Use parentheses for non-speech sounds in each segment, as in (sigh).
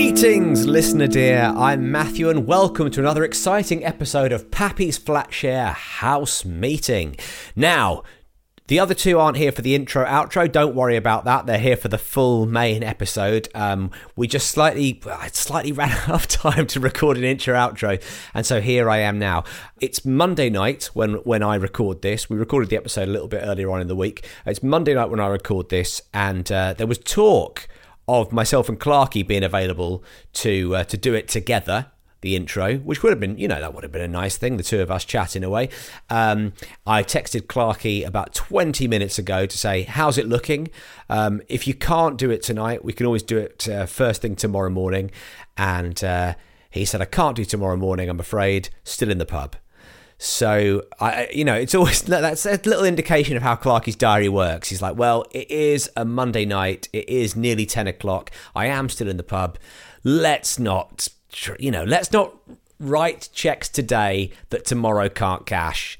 Greetings, listener dear. I'm Matthew, and welcome to another exciting episode of Pappy's Flatshare House Meeting. Now, the other two aren't here for the intro outro. Don't worry about that. They're here for the full main episode. Um, we just slightly, slightly (laughs) ran out of time to record an intro outro, and so here I am now. It's Monday night when when I record this. We recorded the episode a little bit earlier on in the week. It's Monday night when I record this, and uh, there was talk of myself and Clarky being available to uh, to do it together. The intro, which would have been, you know, that would have been a nice thing, the two of us chatting away. Um, I texted Clarky about 20 minutes ago to say, How's it looking? Um, if you can't do it tonight, we can always do it uh, first thing tomorrow morning. And uh, he said, I can't do tomorrow morning, I'm afraid, still in the pub. So I, you know, it's always (laughs) that's a little indication of how Clarky's diary works. He's like, well, it is a Monday night. It is nearly ten o'clock. I am still in the pub. Let's not, you know, let's not write checks today that tomorrow can't cash.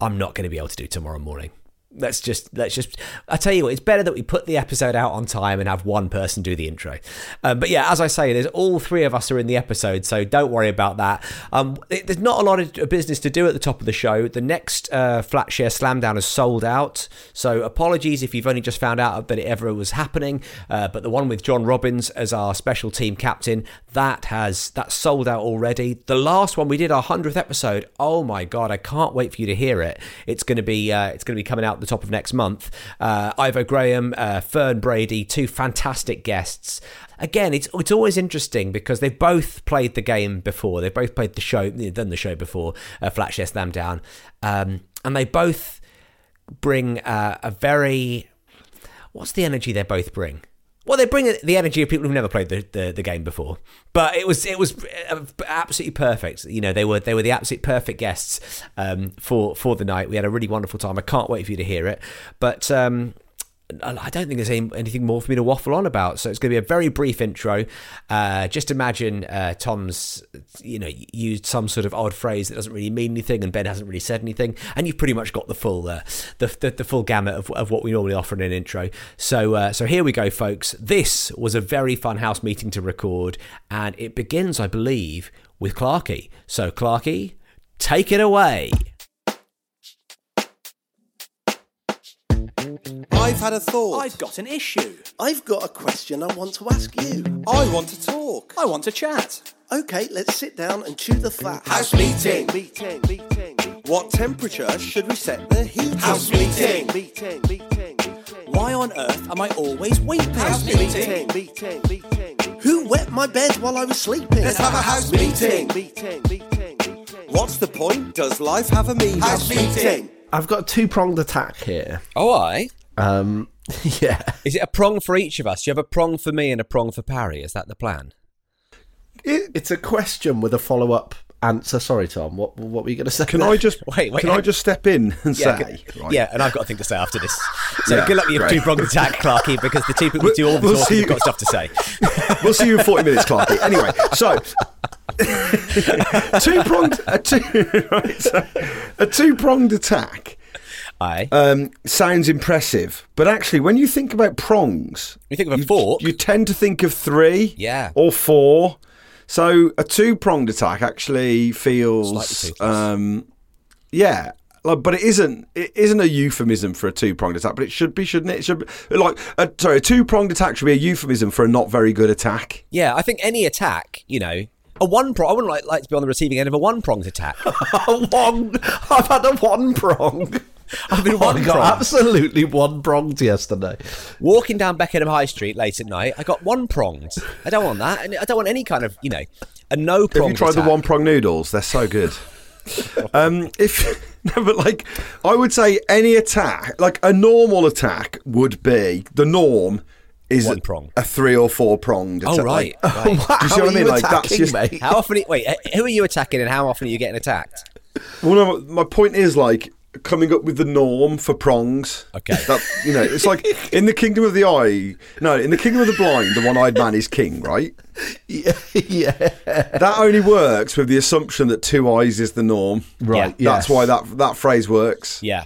I'm not going to be able to do tomorrow morning let's just let's just i tell you what it's better that we put the episode out on time and have one person do the intro. Um, but yeah as i say there's all three of us are in the episode so don't worry about that. Um, it, there's not a lot of business to do at the top of the show. The next uh, flatshare slamdown is sold out. So apologies if you've only just found out that it ever was happening. Uh, but the one with John Robins as our special team captain that has that's sold out already. The last one we did our 100th episode. Oh my god i can't wait for you to hear it. It's going to be uh, it's going to be coming out the top of next month. Uh, Ivo Graham, uh, Fern Brady, two fantastic guests. Again, it's it's always interesting because they've both played the game before. They've both played the show, done the show before, uh, Flatshare Slam Down, um, and they both bring uh, a very what's the energy they both bring? Well, they bring the energy of people who've never played the, the, the, game before, but it was it was uh, absolutely perfect. You know, they were they were the absolute perfect guests um, for for the night. We had a really wonderful time. I can't wait for you to hear it. But um, I don't think there's any, anything more for me to waffle on about. So it's going to be a very brief intro. Uh, just imagine uh, Tom's, you know, used some sort of odd phrase that doesn't really mean anything, and Ben hasn't really said anything, and you've pretty much got the full, uh, the, the, the full gamut of, of what we normally offer in an intro. So uh, so here we go, folks. This was a very fun house meeting to record, and it begins, I believe, with Clarky. So Clarky, take it away. I've had a thought. I've got an issue. I've got a question I want to ask you. I want to talk. I want to chat. Okay, let's sit down and chew the fat. House meeting. Meeting. Meeting. What temperature should we set the heat? House meeting. Meeting. Meeting. Why on earth am I always weeping? House meeting. Meeting. Meeting. Who wet my bed while I was sleeping? Let's have a house meeting. Meeting. Meeting. What's the point? Does life have a meaning? House meeting. I've got a two pronged attack here. Oh, I. Um, (laughs) yeah. Is it a prong for each of us? You have a prong for me and a prong for Parry? Is that the plan? It, it's a question with a follow up answer. Sorry, Tom. What what were you going to say? Can I just (laughs) Wait, wait, Can hang- I just step in and Yeah, say? good- yeah, and I've got a thing to say after this. (laughs) So Yeah, good luck with your two pronged attack, Clarky, because the two people who do all the We'll talking see have got stuff to say. We'll see you in forty minutes, Clarky. Anyway, so two pronged a two right, so, a two pronged attack Aye. um, sounds impressive, but actually, when you think about prongs, you think of a you, fork? you tend to think of three, Yeah. or four. So a two pronged attack actually feels, um, yeah. Like, but it isn't. It isn't a euphemism for a two pronged attack, but it should be, shouldn't it? It should be like, a, sorry, a two pronged attack should be a euphemism for a not very good attack. yeah, I think any attack, you know, a one prong. I wouldn't like, like to be on the receiving end of a one pronged attack. (laughs) one. I've had a one prong. (laughs) I've been I one got pronged. absolutely one pronged yesterday. Walking down Beckenham High Street late at night, I got one pronged. I don't want that, and I don't want any kind of, you know, a no Have you tried the one prong noodles? They're so good. Um, if (laughs) no, but like I would say any attack, like a normal attack, would be the norm is One a, prong. a three or four pronged. Oh, right. (laughs) Like, right. Do you see what I mean? Like, that's just- mate? How often? Wait, who are you attacking, and how often are you getting attacked? Well, no, my point is like coming up with the norm for prongs. Okay. That you know, it's like in the kingdom of the eye. No, in the kingdom of the blind, the one-eyed man is king, right? yeah, (laughs) yeah. That only works with the assumption that two eyes is the norm. Right. Yeah. That's yes. why that that phrase works. Yeah,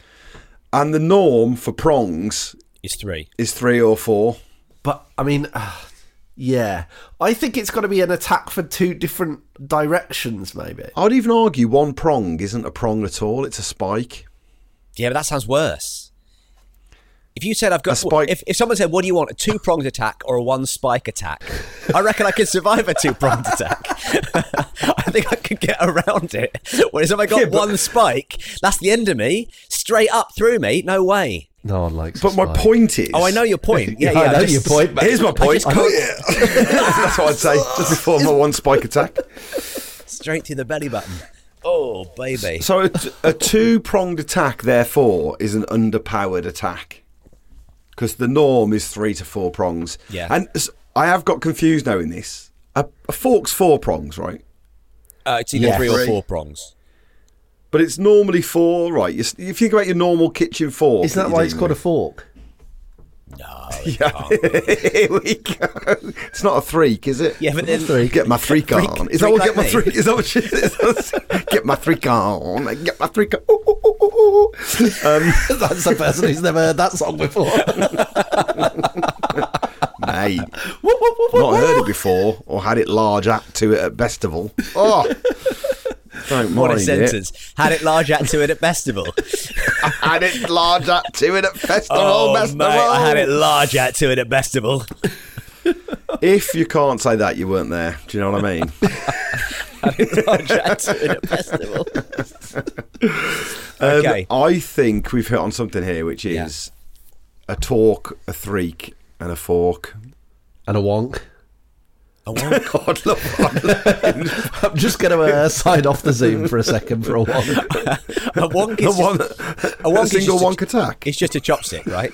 And the norm for prongs is three. is three or four. But I mean, uh, yeah, I think it's got to be an attack for two different directions, maybe. I'd even argue one prong isn't a prong at all; it's a spike. Yeah, but that sounds worse. If you said I've got, spike- if, if someone said, "What do you want, a two pronged attack or a one spike attack?" I reckon I could survive a two pronged attack. (laughs) I think I could get around it. Whereas if I got Yeah, but- one spike, that's the end of me, straight up through me. No way. No one likes. But my point is, Oh, I know your point. Yeah, (laughs) Yeah, yeah. I know just- your point. But Here's my point. (laughs) That's what I'd say just before my one spike attack. Straight to the belly button. Oh, baby. So a, t- a two-pronged attack, therefore, is an underpowered attack because the norm is three to four prongs. Yeah. and I have got confused now in this. A, a fork's four prongs, right? Uh, it's either Yeah. three or four prongs. But it's normally four, right? You, s- you think about your normal kitchen fork. Isn't that you're why it's dealing called a with. Fork? Yeah. (laughs) Here we go. It's not a freak, is it? Yeah, but then three. Get my freak on. Freak- Is that what like get my me? freak? Is that what she is? (laughs) Get my freak on. Get my freak on. Ooh, ooh, ooh, ooh, ooh. Um, (laughs) That's the person who's never heard that song before. mate, not heard it before or had it large act to it at Bestival. Oh, don't what a mind it. sentence. Had it large at to it at Festival. (laughs) Had it large at to it at Festival. Oh, Festival. mate, I had it large at to it at Festival. If you can't say that, you weren't there. Do you know what I mean? (laughs) large at to it at Festival. Um, Okay. I think we've hit on something here, which Yeah. is a talk, a threak, and a fork. and a wonk. A wonk. (laughs) God, look, I'm just going to uh, sign off the Zoom for a second for a (laughs) wonk. A wonk a, is one, just, a, wonk is single just a- wonk attack. it's just a chopstick, right?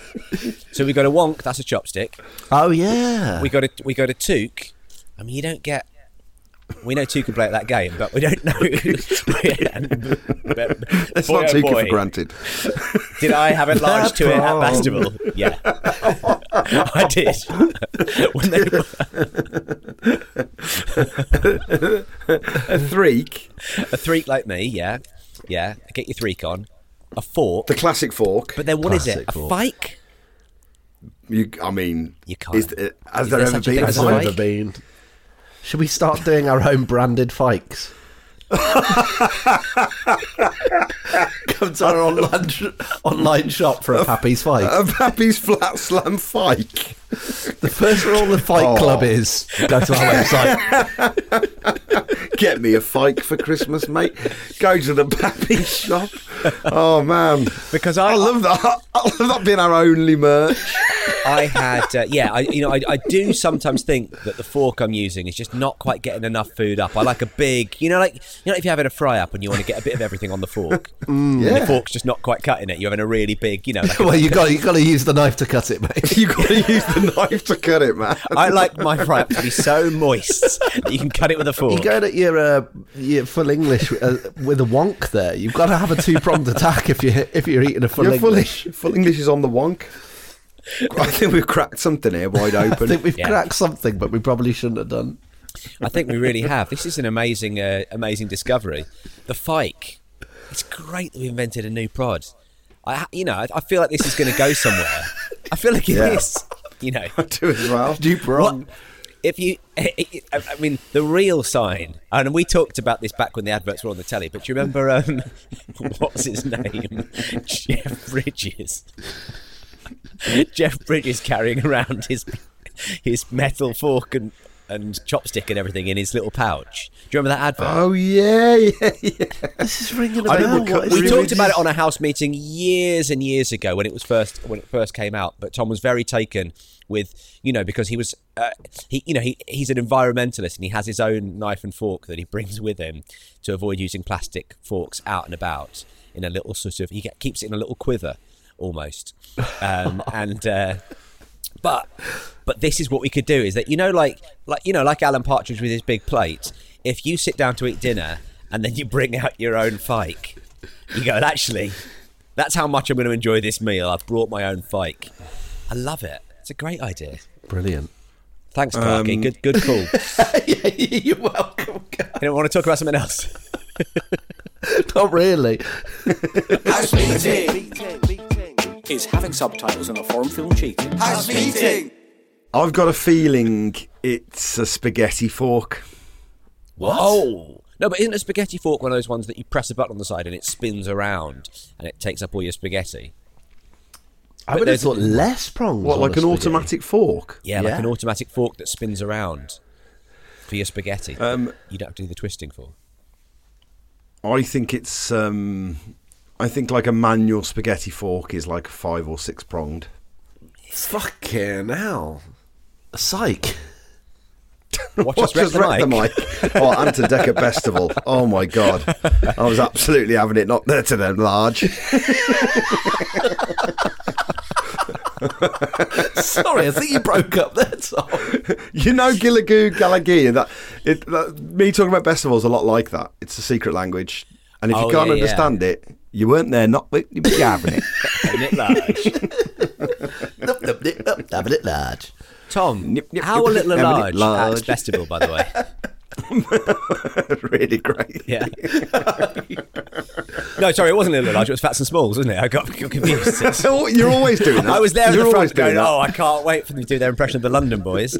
So we got a wonk, that's a chopstick. Oh yeah. We got a we got a toque. I mean, you don't get. We know two can play at that game, but we don't know. Let's (laughs) Boy, not oh take it boy. for granted. Did I have it large to it at Prom. festival? Yeah, (laughs) I did. (laughs) when they, A threak, a threak like me, yeah, yeah. Get your threak on. A fork, the classic fork. but then what is it? Classic A fork. fike? You, I mean, You can't- Is, uh, has is there there ever been a as Has there ever been? Should we start doing our own branded fikes? Come to our online, sh- online shop for a Pappy's Fike. A Pappy's flat slam fike. The first rule of the Fight Oh. Club is go to our website. (laughs) Get me a fike for Christmas, mate. Go to the Pappy's shop. Oh man, Because I I, love that. I love that being our only merch. I had, uh, yeah, I, you know, I, I do sometimes think that the fork I'm using is just not quite getting enough food up. I like a big, you know, like you know, if you're having a fry up and you want to get a bit of everything on the fork, (laughs) and the fork's just not quite cutting it. You're having a really big, you know. Like (laughs) well, you (laughs) got you got to use the knife to cut it, mate. You got to use the knife to cut it, man. I like my fry up to be so moist that you can cut it with a fork. You're going at your uh, your full English uh, with a wonk there. You've got to have a two pronged attack if you if you're eating a full Your full, English. full English is on the wonk. I think we've cracked something here, wide open. I think we've Yeah. cracked something, but we probably shouldn't have done. I think we really have. This is an amazing, uh, amazing discovery. The fike. It's great that we invented a new prod. I, you know, I, I feel like this is going to go somewhere. I feel like it is. Yeah. You know, I do as well. (laughs) Two prong. What- if you, (laughs) I I mean, the real sign, and we talked about this back when the adverts were on the telly. But do you remember um, (laughs) what's his name? Jeff Bridges. (laughs) Jeff Bridges carrying around his his metal fork and and chopstick and everything in his little pouch. Do you remember that advert? Oh yeah, (laughs) yeah, yeah. This is ringing a I bell. mean, we, What is we it? talked about it on a house meeting years and years ago when it was first when it first came out. But Tom was very taken with you know because he was uh, he you know he, he's an environmentalist and he has his own knife and fork that he brings with him to avoid using plastic forks out and about in a little sort of he keeps it in a little quiver almost um, (laughs) and. Uh, but but this is what we could do is that you know like like you know like Alan Partridge with his big plate. If you sit down to eat dinner and then you bring out your own fike, you go actually that's how much I'm going to enjoy this meal. I've brought my own fike. I love it. It's a great idea. Brilliant. Thanks, Clarky. good good call. (laughs) yeah, you're welcome. you don't want to talk about something else? (laughs) Not really. Is having subtitles in a foreign film cheating? House meeting. I've got a feeling it's a spaghetti fork. Whoa. No, but isn't a spaghetti fork one of those ones that you press a button on the side and it spins around and it takes up all your spaghetti? I would have there's- thought less prongs. What, like an spaghetti. automatic fork? Yeah, like an automatic fork that spins around for your spaghetti. Um, you don't have to do the twisting for. I think it's. Um, I think like a manual spaghetti fork is like five or six pronged. Fucking hell. Psych. Watch, us wreck the mic. oh, Anton Decker Festival. Oh my god, I was absolutely having it not there to them large. (laughs) Sorry, I think you broke up there, Tom. You know Gilagoo Galagee. That it. That, me talking about festivals a lot like that. It's a secret language, and if Oh, you can't yeah, yeah. understand it, you weren't there. Not with you be (laughs) having it. Isn't it large? (laughs) Having it large. Tom, Nip, nip, how nip, a little having it large, large. at festival, by the way. (laughs) really great. Yeah. no, sorry, it wasn't a little large. It was Fats and Smalls, wasn't it? I got confused. It's- You're always doing that. I was there at You're the front going, that. oh, I can't wait for them to do their impression of the London boys.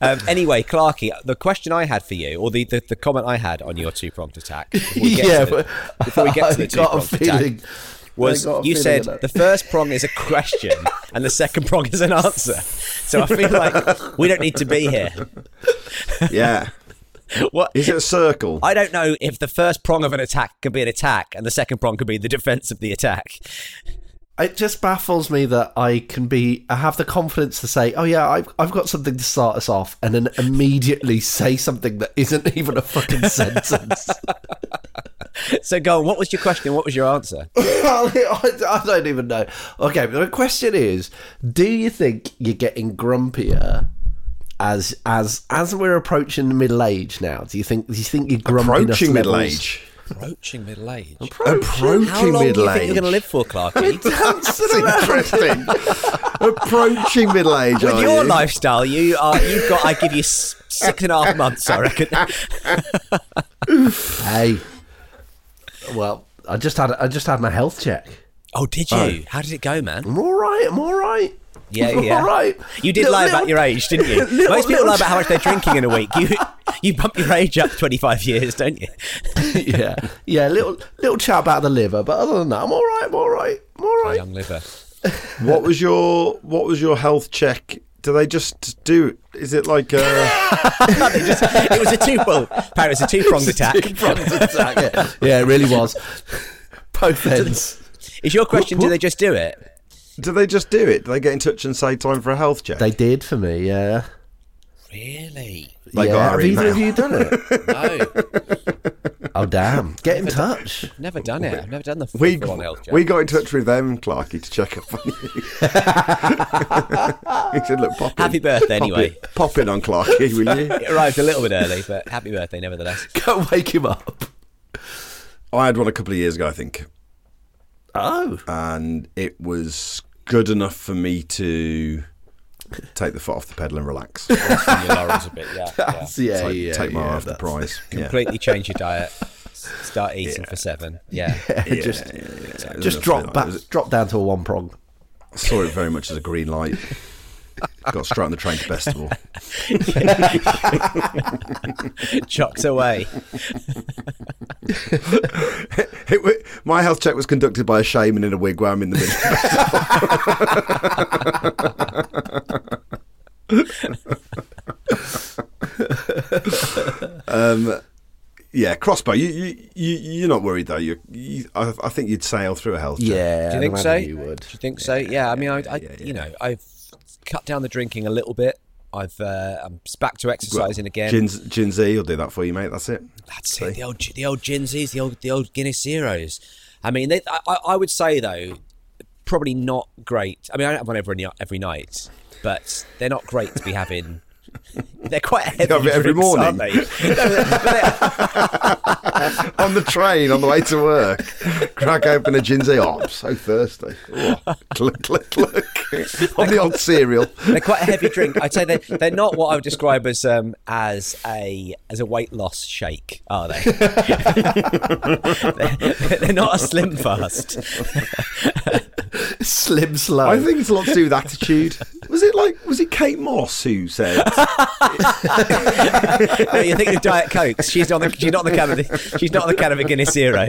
Um, anyway, Clarky, the question I had for you, or the, the, the comment I had on your two pronged attack, before we get yeah, to the, before we get to the two pronged attack, was I got a you said the first prong is a question (laughs) and the second prong is an answer. So I feel like we don't need to be here. Yeah. (laughs) What Is it a circle? I don't know if the first prong of an attack could be an attack and the second prong could be the defense of the attack. It just baffles me that I can be. I have the confidence to say, "Oh yeah, I've I've got something to start us off," and then immediately (laughs) say something that isn't (laughs) even a fucking sentence. (laughs) So go on, what was your question? What was your answer? I, I don't even know. Okay, but the question is: Do you think you're getting grumpier as as as we're approaching the middle age now? Do you think do you think you're grumpy? Approaching middle age. Approaching middle age. Approaching How long do middle you think you're age. going to live for, Clarky? (laughs) That's interesting. Approaching middle age. With are your you? lifestyle, you are you've got. I give you six and a half months, I reckon. (laughs) Hey, well, I just had I just had my health check. Oh, did oh. you? How did it go, man? I'm all right. I'm all right. Yeah, (laughs) yeah. all right. You did Little- lie about little- your age, didn't you? (laughs) little- Most people lie about how much they're drinking in a week. You (laughs) you bump your age up 25 years, don't you? yeah, yeah. Little little chat about the liver, but other than that, I'm all right. I'm all right. I'm all right. Young liver. What was your What was your health check? Do they just do? Is it like uh, They just- it was a two well, apparently it was a two pronged attack. yeah. yeah, it really was. Both ends. Is your question? Do they just do it? Do they just do it? Do they get in touch and say time for a health check? They did for me. Yeah. Really? They yeah. got our Have either of you done it? (laughs) No, oh damn! Get in touch. never done it. I've never done the we on health check. we got in touch with them, Clarky, to check up on you. (laughs) he said, "Look, pop in. Happy birthday, Pop anyway. in- Pop in on Clarky, will you?" (laughs) It arrived a little bit early, but happy birthday nevertheless. Go wake him up. I had one a couple of years ago, I think, Oh, and it was good enough for me to take the foot off the pedal and relax. (laughs) Your a bit, yeah. (laughs) yeah. yeah, take, yeah. take my yeah, eye off the that's- prize. (laughs) Yeah. Completely change your diet. Start eating for seven. Yeah. Yeah, Yeah, just yeah, yeah. It just drop back, drop down to a one prong. I saw it very much as a green light. (laughs) Got straight on the train to Festival. (laughs) Chucked away. (laughs) It wa- my health check was conducted by a shaman in a wigwam in the middle. um, yeah, crossbow. You, you, you, you're not worried though. You, you I, I think you'd sail through a health check. Yeah, Do you I'd think so? You would. Do you think so? Yeah. I mean, I, I you know, I've cut down the drinking a little bit. I've uh, I'm back to exercising again. Gin, Gin Z will do that for you, mate. That's it. That's it. The old, the old Ginzies, the old, the old Guinness Zeros. I mean, they, I, I would say though, probably not great. I mean, I don't have one every every night, but they're not great to be having. (laughs) They're quite heavy have it every drinks, morning. aren't they? (laughs) No, but they're- (laughs) on the train on the way to work. Crack open a gin Z. Oh, I'm so thirsty. Oh, click, click, click. on the old cereal. They're quite a heavy drink. I'd say they they're not what I would describe as um as a as a weight loss shake, are they? they're, they're not a slim fast. Slim slow. I think it's a lot to do with attitude. Was it like was it Kate Moss who said No, (laughs) you think of Diet Coke? She's on the she's not on the can of the, she's not on the can of a Guinness Zero.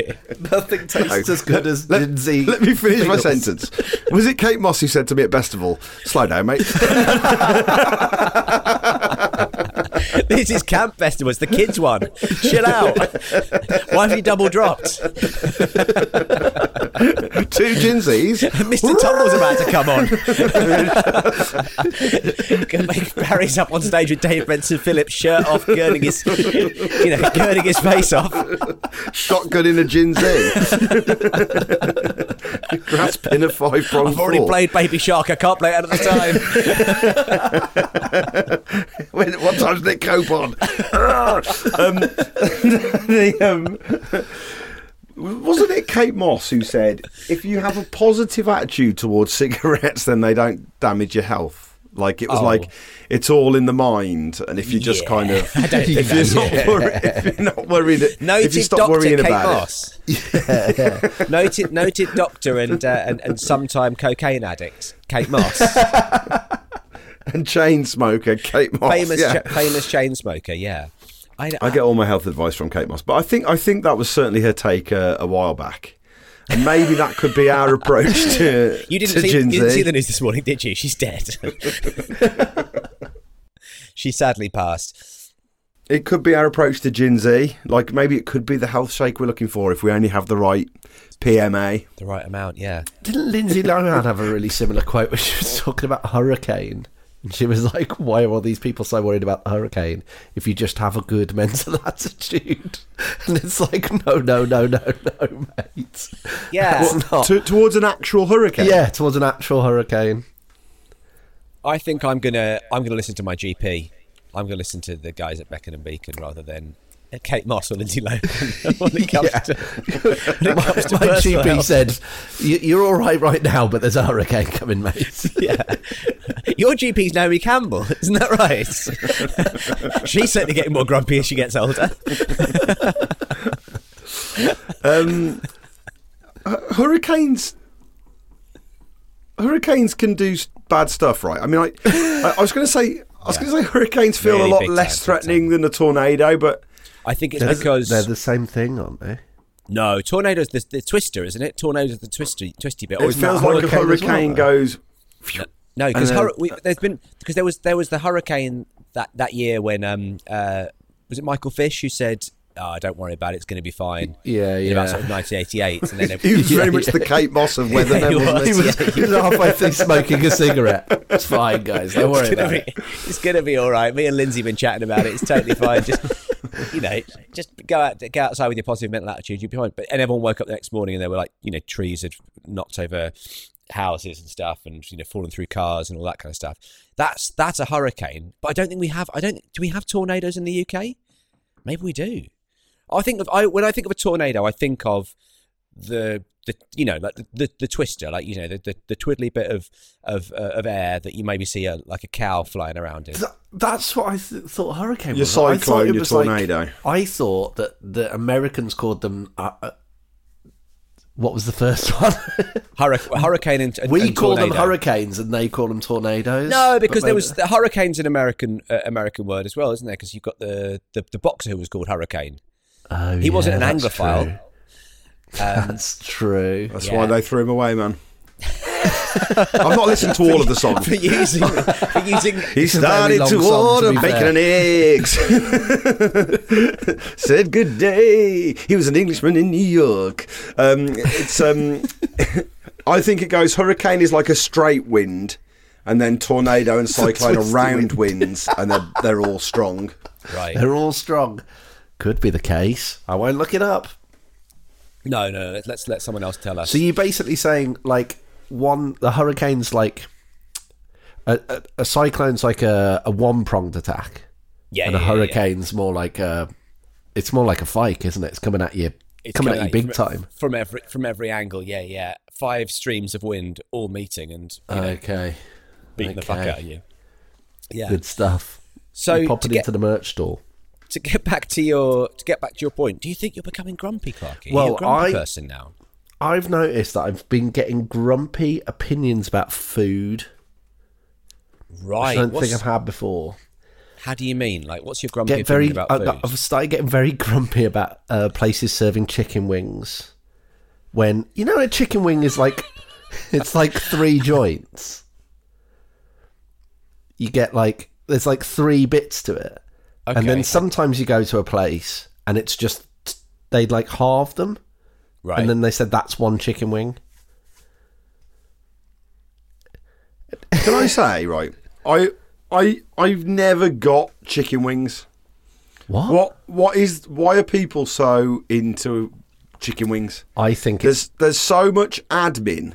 nothing tastes as good as let, Gin Z. let me finish my sentence. Was it Kate Moss who said to me at Bestival, slow down, mate? (laughs) (laughs) This is Camp Festival. It's the kids one. Chill out. Why have you double dropped? (laughs) Two gin Zs. Mr. Tumble's about to come on. (laughs) Going to make Barry's up on stage with Dave Benson Phillips, shirt off, girding his, you know, girding his face off. Shotgun in a gin Z. Grasping a five prong I've already played Baby Shark. I can't play it out of the time. When, what time's Nick Cope on? (laughs) um, (laughs) the, um, wasn't it Kate Moss who said, if you have a positive attitude towards cigarettes, then they don't damage your health? Like it was Oh. like it's all in the mind, and if you just Yeah. kind of (laughs) if you're it. worried, if you're not worried, if you stop worrying Kate about Moss. noted noted doctor and, uh, and and sometime cocaine addict Kate Moss, it, (laughs) and chain smoker Kate Moss, famous yeah. cha- famous chain smoker. Yeah, I, I get all my health advice from Kate Moss, but I think I think that was certainly her take uh, a while back, and maybe that could be our approach (laughs) to You didn't to see Gin you didn't see the news this morning, did you? She's dead. (laughs) she sadly passed. It could be our approach to Gin Z. Like maybe it could be the health shake we're looking for if we only have the right PMA. The right amount, yeah. Didn't Lindsay Lohan have a really similar quote when she was talking about hurricane? And (laughs) she was like, "Why are all these people so worried about the hurricane? If you just have a good (laughs) mental attitude." (laughs) And it's like, no, no, no, no, no, mate. Yeah. That's not. To, towards an actual hurricane. Yeah, towards an actual hurricane. I think I'm gonna I'm gonna listen to my GP. I'm gonna listen to the guys at Beacon and Beacon rather than Kate Moss or Lindsay Lohan when it comes to, when it comes to My GP health. said, "You- "You're all right right now, but there's a hurricane coming, mate." (laughs) Yeah. Your GP's Naomi Campbell, (laughs) isn't that right? (laughs) She's certainly getting more grumpy as she gets older. Um, hu- hurricanes. Hurricanes can do bad stuff, right? I mean, I, I, was going to say, I was going to say, hurricanes feel Really a lot less time, threatening than a tornado, but I think it's They're- because they're the same thing, aren't they? no tornadoes the, the twister, isn't it? Tornadoes the twisty twisty bit. Or it isn't that feels like a hurricane well, hurricane though? goes. No, because And, hurri- we, there's been because there was there was the hurricane that that year when um uh was it Michael Fish who said oh don't worry about it it's going to be fine Yeah, in about sort of 1988 and then (laughs) He was it, very much the Kate Moss of weather. Yeah, he wasn't. He was, (laughs) he was halfway through smoking a cigarette. It's fine, guys. Don't worry it's gonna about be it. it's gonna be all right. Me and Lindsay have been chatting about it. It's totally fine. Just (laughs) you know, just go out go outside with your positive mental attitude. You'll be fine. But and everyone woke up the next morning and there were like you know trees had knocked over houses and stuff and you know fallen through cars and all that kind of stuff. That's that's a hurricane. But I don't think we have. I don't. Do we have tornadoes in the UK? Maybe we do. I think of I when I think of a tornado, I think of the the you know like the, the, the twister like you know the, the, the twiddly bit of of uh, of air that you maybe see a, like a cow flying around in. Th- That's what I th- thought a hurricane Your was. I thought cyclone, it your was like- tornado. I thought that the Americans called them. Uh, uh, what was the first (laughs) one? Hurricane, hurricane and, and we and call them hurricanes, and they call them tornadoes. No, because there was the hurricane's an American uh, American word as well, isn't there? Because you've got the, the the boxer who was called Hurricane. Oh, He wasn't an that's Anglophile. true. That's true. That's Yeah. why they threw him away, man. (laughs) I've not listened to all of the (laughs) songs. for using for using (laughs) He started to song, to order be bacon and eggs. Said good day. He was an Englishman in New York. Um, it's um, I think it goes. Hurricane is like a straight wind, and then tornado and cyclone are twisty round winds, and they're they're all strong. right. They're all strong. Could be the case. I won't look it up. No, no, let's, let's let someone else tell us. So you're basically saying like one the hurricane's like a, a, a cyclone's like a, a one pronged attack, yeah, and yeah, a yeah, yeah. hurricane's more like a it's more like a fike, isn't it? It's coming at you, It's coming at you big from, time. from every from every angle. Yeah, yeah. Five streams of wind all meeting and you know, Okay, beating the fuck out of you. Yeah. good stuff. So You pop it get, into the merch store. To get back to your to get back to your point, do you think you're becoming grumpy, Clarky? Well, you're a grumpy I- person now. I've noticed that I've been getting grumpy opinions about food, which Right. I don't think I've had before. how do you mean? Like, what's your grumpy Get very. opinion about I, food? I've started getting very (laughs) grumpy about uh, places serving chicken wings. When you know a chicken wing is like, (laughs) it's like three joints. You get like there's like three bits to it, and then sometimes you go to a place and it's just they'd like halve them, right. and then they said that's one chicken wing. Can I say right? I I I've never got chicken wings. What? What what is why are people so into chicken wings? I think it's There's there's so much admin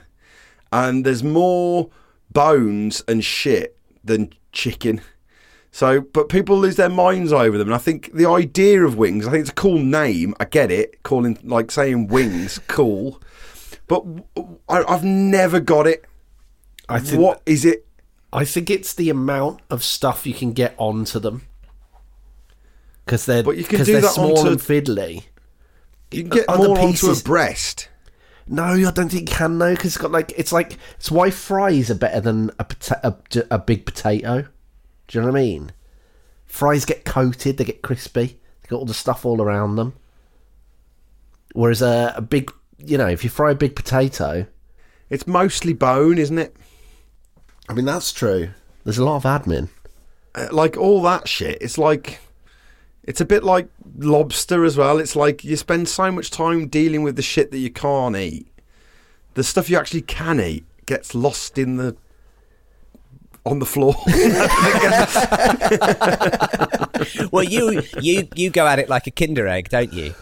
and there's more bones and shit than chicken. So, but people lose their minds over them, and I think the idea of wings. I think it's a cool name. I get it, calling like saying wings (laughs) cool, but I, have never got it. I think What is it? I think it's the amount of stuff you can get onto them. Because they're, But you can do they're that small onto- and fiddly. You can get Other more onto pieces- a breast. No, I don't think you can though, because it's got like it's like it's why fries are better than a, pota- a a big potato. Do you know what I mean? Fries get coated, they get crispy, they got all the stuff all around them. Whereas a, a big, you know, if you fry a big potato, It's mostly bone, isn't it? I mean that's true. There's a lot of admin. Uh, Like all that shit. It's like it's a bit like lobster as well. It's like you spend so much time dealing with the shit that you can't eat. The stuff you actually can eat gets lost in the on the floor. (laughs) well, you you you go at it like a Kinder egg, don't you?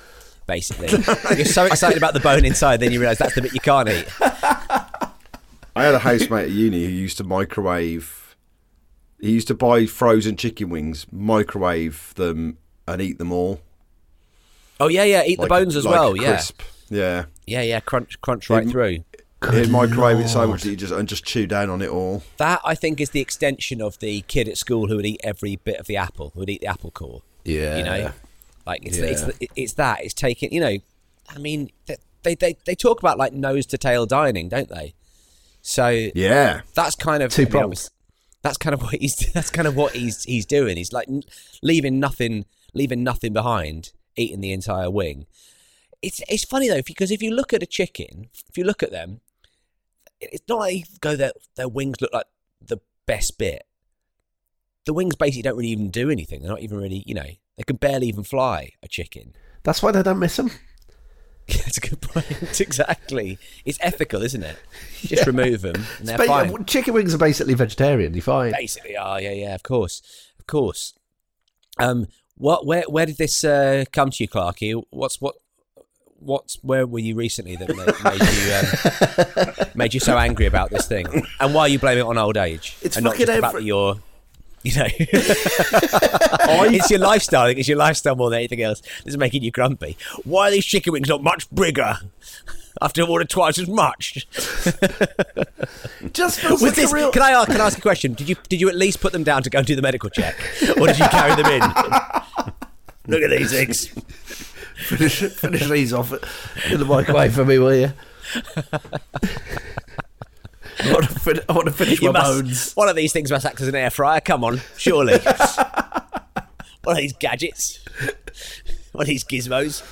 Basically, you're so excited about the bone inside, then you realise that's the bit you can't eat. I had a housemate at uni who used to microwave. He used to buy frozen chicken wings, microwave them, and eat them all. Oh yeah, yeah, eat Like- the bones as like well. Yeah. Yeah. yeah, yeah. Crunch, crunch right It- through. He'd microwave it so much that you just and just chew down on it all. That I think is the extension of the kid at school who would eat every bit of the apple, who would eat the apple core. Yeah. you know, like it's it's, Yeah. it's that it's taking. You know, I mean, they they they talk about like nose to tail dining, don't they? So Yeah. that's kind of Two I mean, prongs. That's kind of what he's. (laughs) That's kind of what he's he's doing. He's like leaving nothing, leaving nothing behind, eating the entire wing. It's it's funny though because if you look at a chicken, if you look at them, it- it's not like go their their wings look like the best bit. The wings basically don't really even do anything. They're not even really, you know, they can barely even fly. A chicken. That's why they don't miss them. (laughs) That's a good point. (laughs) exactly. It's ethical, isn't it? (laughs) Just remove them Ba- fine. chicken wings are basically vegetarian. You find basically are. Yeah, yeah, of course, of course. Um, what, where, where did this uh, come to you, Clarky? What's what, what's where were you recently that made, made you um, (laughs) made you so angry about this thing? And why are you blaming it on old age? It's and not just about every- you're, you know, (laughs) it's your lifestyle. It's your lifestyle more than anything else that's making you grumpy. Why are these chicken wings not much bigger? After I've ordered twice as much. (laughs) just feels Was like this, real. can I ask? Can I ask a question? Did you did you at least put them down to go and do the medical check, or did you carry them in? Look at these things. Finish, finish these off in the microwave for me, will you? I want to, fin- I want to finish You my must- bones. One of these things must act as an air fryer. Come on, surely. (laughs) one of these gadgets. One of these gizmos.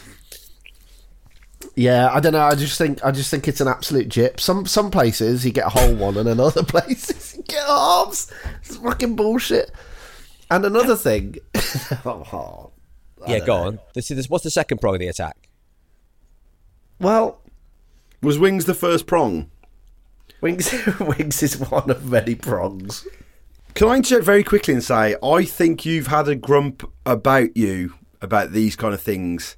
Yeah, I don't know. I just think I just think it's an absolute jip. Some some places you get a whole one, and in other (laughs) places you get halves. It's fucking bullshit. And another thing, (laughs) oh, Yeah, go on. This is what's the second prong of the attack? well, Was wings the first prong? wings (laughs) wings is one of many prongs. Can I interject very quickly and say I think you've had a grump about you about these kind of things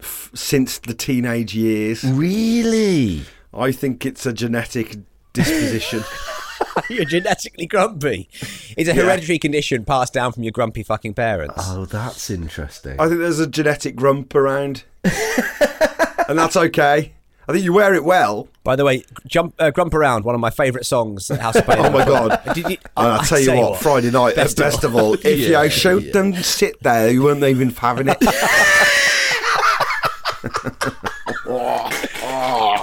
f- since the teenage years. Really? I think it's a genetic disposition. (laughs) (laughs) You're genetically grumpy. It's a hereditary condition passed down from your grumpy fucking parents. Oh, that's interesting. I think there's a genetic grump around, (laughs) and that's okay. I think you wear it well. By the way, jump, uh, grump around. One of my favourite songs. at House of Pain. (laughs) Oh my god! Did you- and I'll tell you say what, Friday night Best at of festival, if Yeah, you showed yeah. them sit there, you weren't even having it.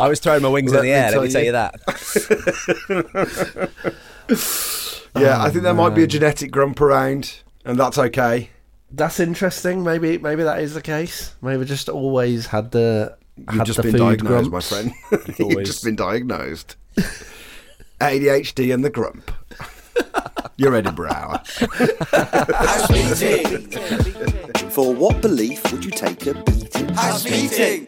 I was throwing my wings Let in the air. Let tell me tell you. you that. (laughs) yeah, I think there might be a genetic grump around, and that's okay. That's interesting. Maybe maybe that is the case. Maybe just always had the You've had just the been food diagnosed, grumps. my friend. (laughs) (laughs) You've always- just been diagnosed. ADHD and the grump. You're Eddie Brower. House meeting. For what belief would you take a beating? House meeting.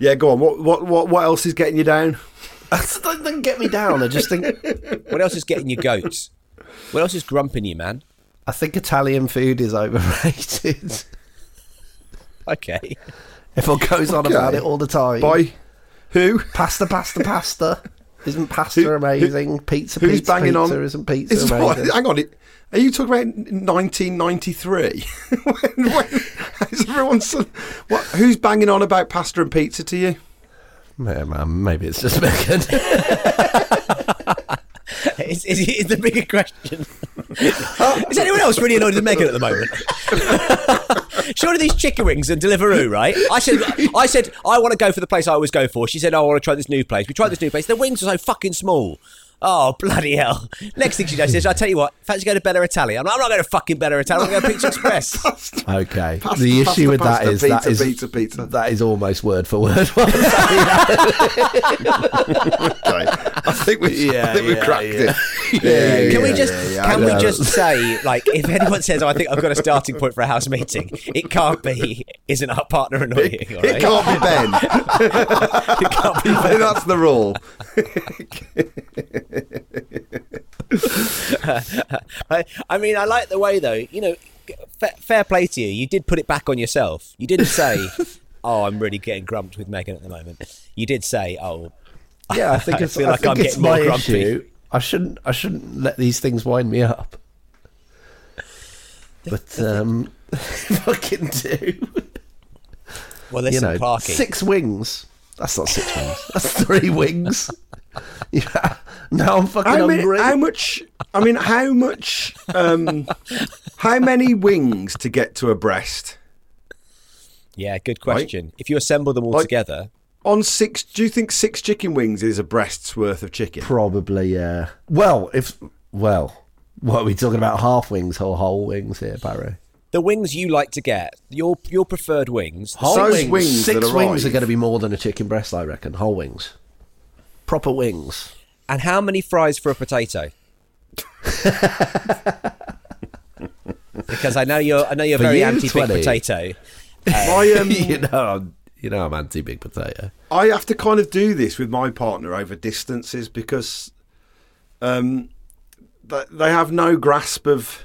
Yeah, go on. What what what, what else is getting you down? (laughs) Doesn't get me down. I just think What else is getting you goats? What else is grumping you, man? I think Italian food is overrated. (laughs) Okay. Everyone goes on Okay. about it all the time. By who? pasta, pasta, pasta. Isn't pasta Who- amazing? pizza, Who's pizza, banging pizza. on? Isn't pizza Is what- amazing? hang on. it- Are you talking about 1993? (laughs) when, when, is everyone so, what? Who's banging on about pasta and pizza to you? Man, maybe it's just (laughs) Megan. (laughs) (laughs) Is, is, is the bigger question? (laughs) is anyone else really annoyed with Megan at the moment? (laughs) Surely these chicken wings and Deliveroo, right? I said, I said, I want to go for the place I always go for. She said, oh, I want to try this new place. We tried this new place. The wings are so fucking small. Oh bloody hell! Next thing she does is, I tell you what, fancy go to Bella Italia. I'm, not- I'm not going to fucking Bella Italia. I'm going to Pizza Express. (laughs) okay. Pasta, the issue pasta, with that pasta, is that pizza, is pizza, pizza. that is almost word for word. (laughs) I'm. (laughs) Okay. I think we, Yeah, I think we yeah, cracked yeah. it. Yeah, Can we just can we just say (laughs) like if anyone says oh, I think I've got a starting point for a house meeting, it can't be isn't our partner annoying? It right? can't be Ben. (laughs) It can't be I think (laughs) that's the rule. I, I mean, I like the way though. You know, fa- fair play to you. You did put it back on yourself. You didn't say, "Oh, I'm really getting grumped with Megan at the moment." You did say, "Oh, Yeah, I think I it's, feel like I'm getting more grumpy. issue. I shouldn't I shouldn't let these things wind me up. But um, (laughs) fucking do. well, You listen, know, Clarky." six wings. That's not six wings. That's three wings. (laughs) Yeah. Now I'm fucking How, many, hungry. how much? I mean, how much? Um, how many wings to get to a breast? Yeah, good question. If you assemble them all Like- together, On six, do you think six chicken wings is a breast's worth of chicken? Probably, yeah. Well, if well, what are we talking about? Half wings or whole wings here, Barry? the wings you like to get, your your preferred wings, Whole Those wings Six that wings are going to be more than a chicken breast, I reckon. Whole wings, proper wings. and how many fries for a potato? (laughs) because I know you're I know you're For very you, anti big 20. potato. My, (laughs) um, you know, I'm, you know, I'm anti big potato. I have to kind of do this with my partner over distances because um, they have no grasp of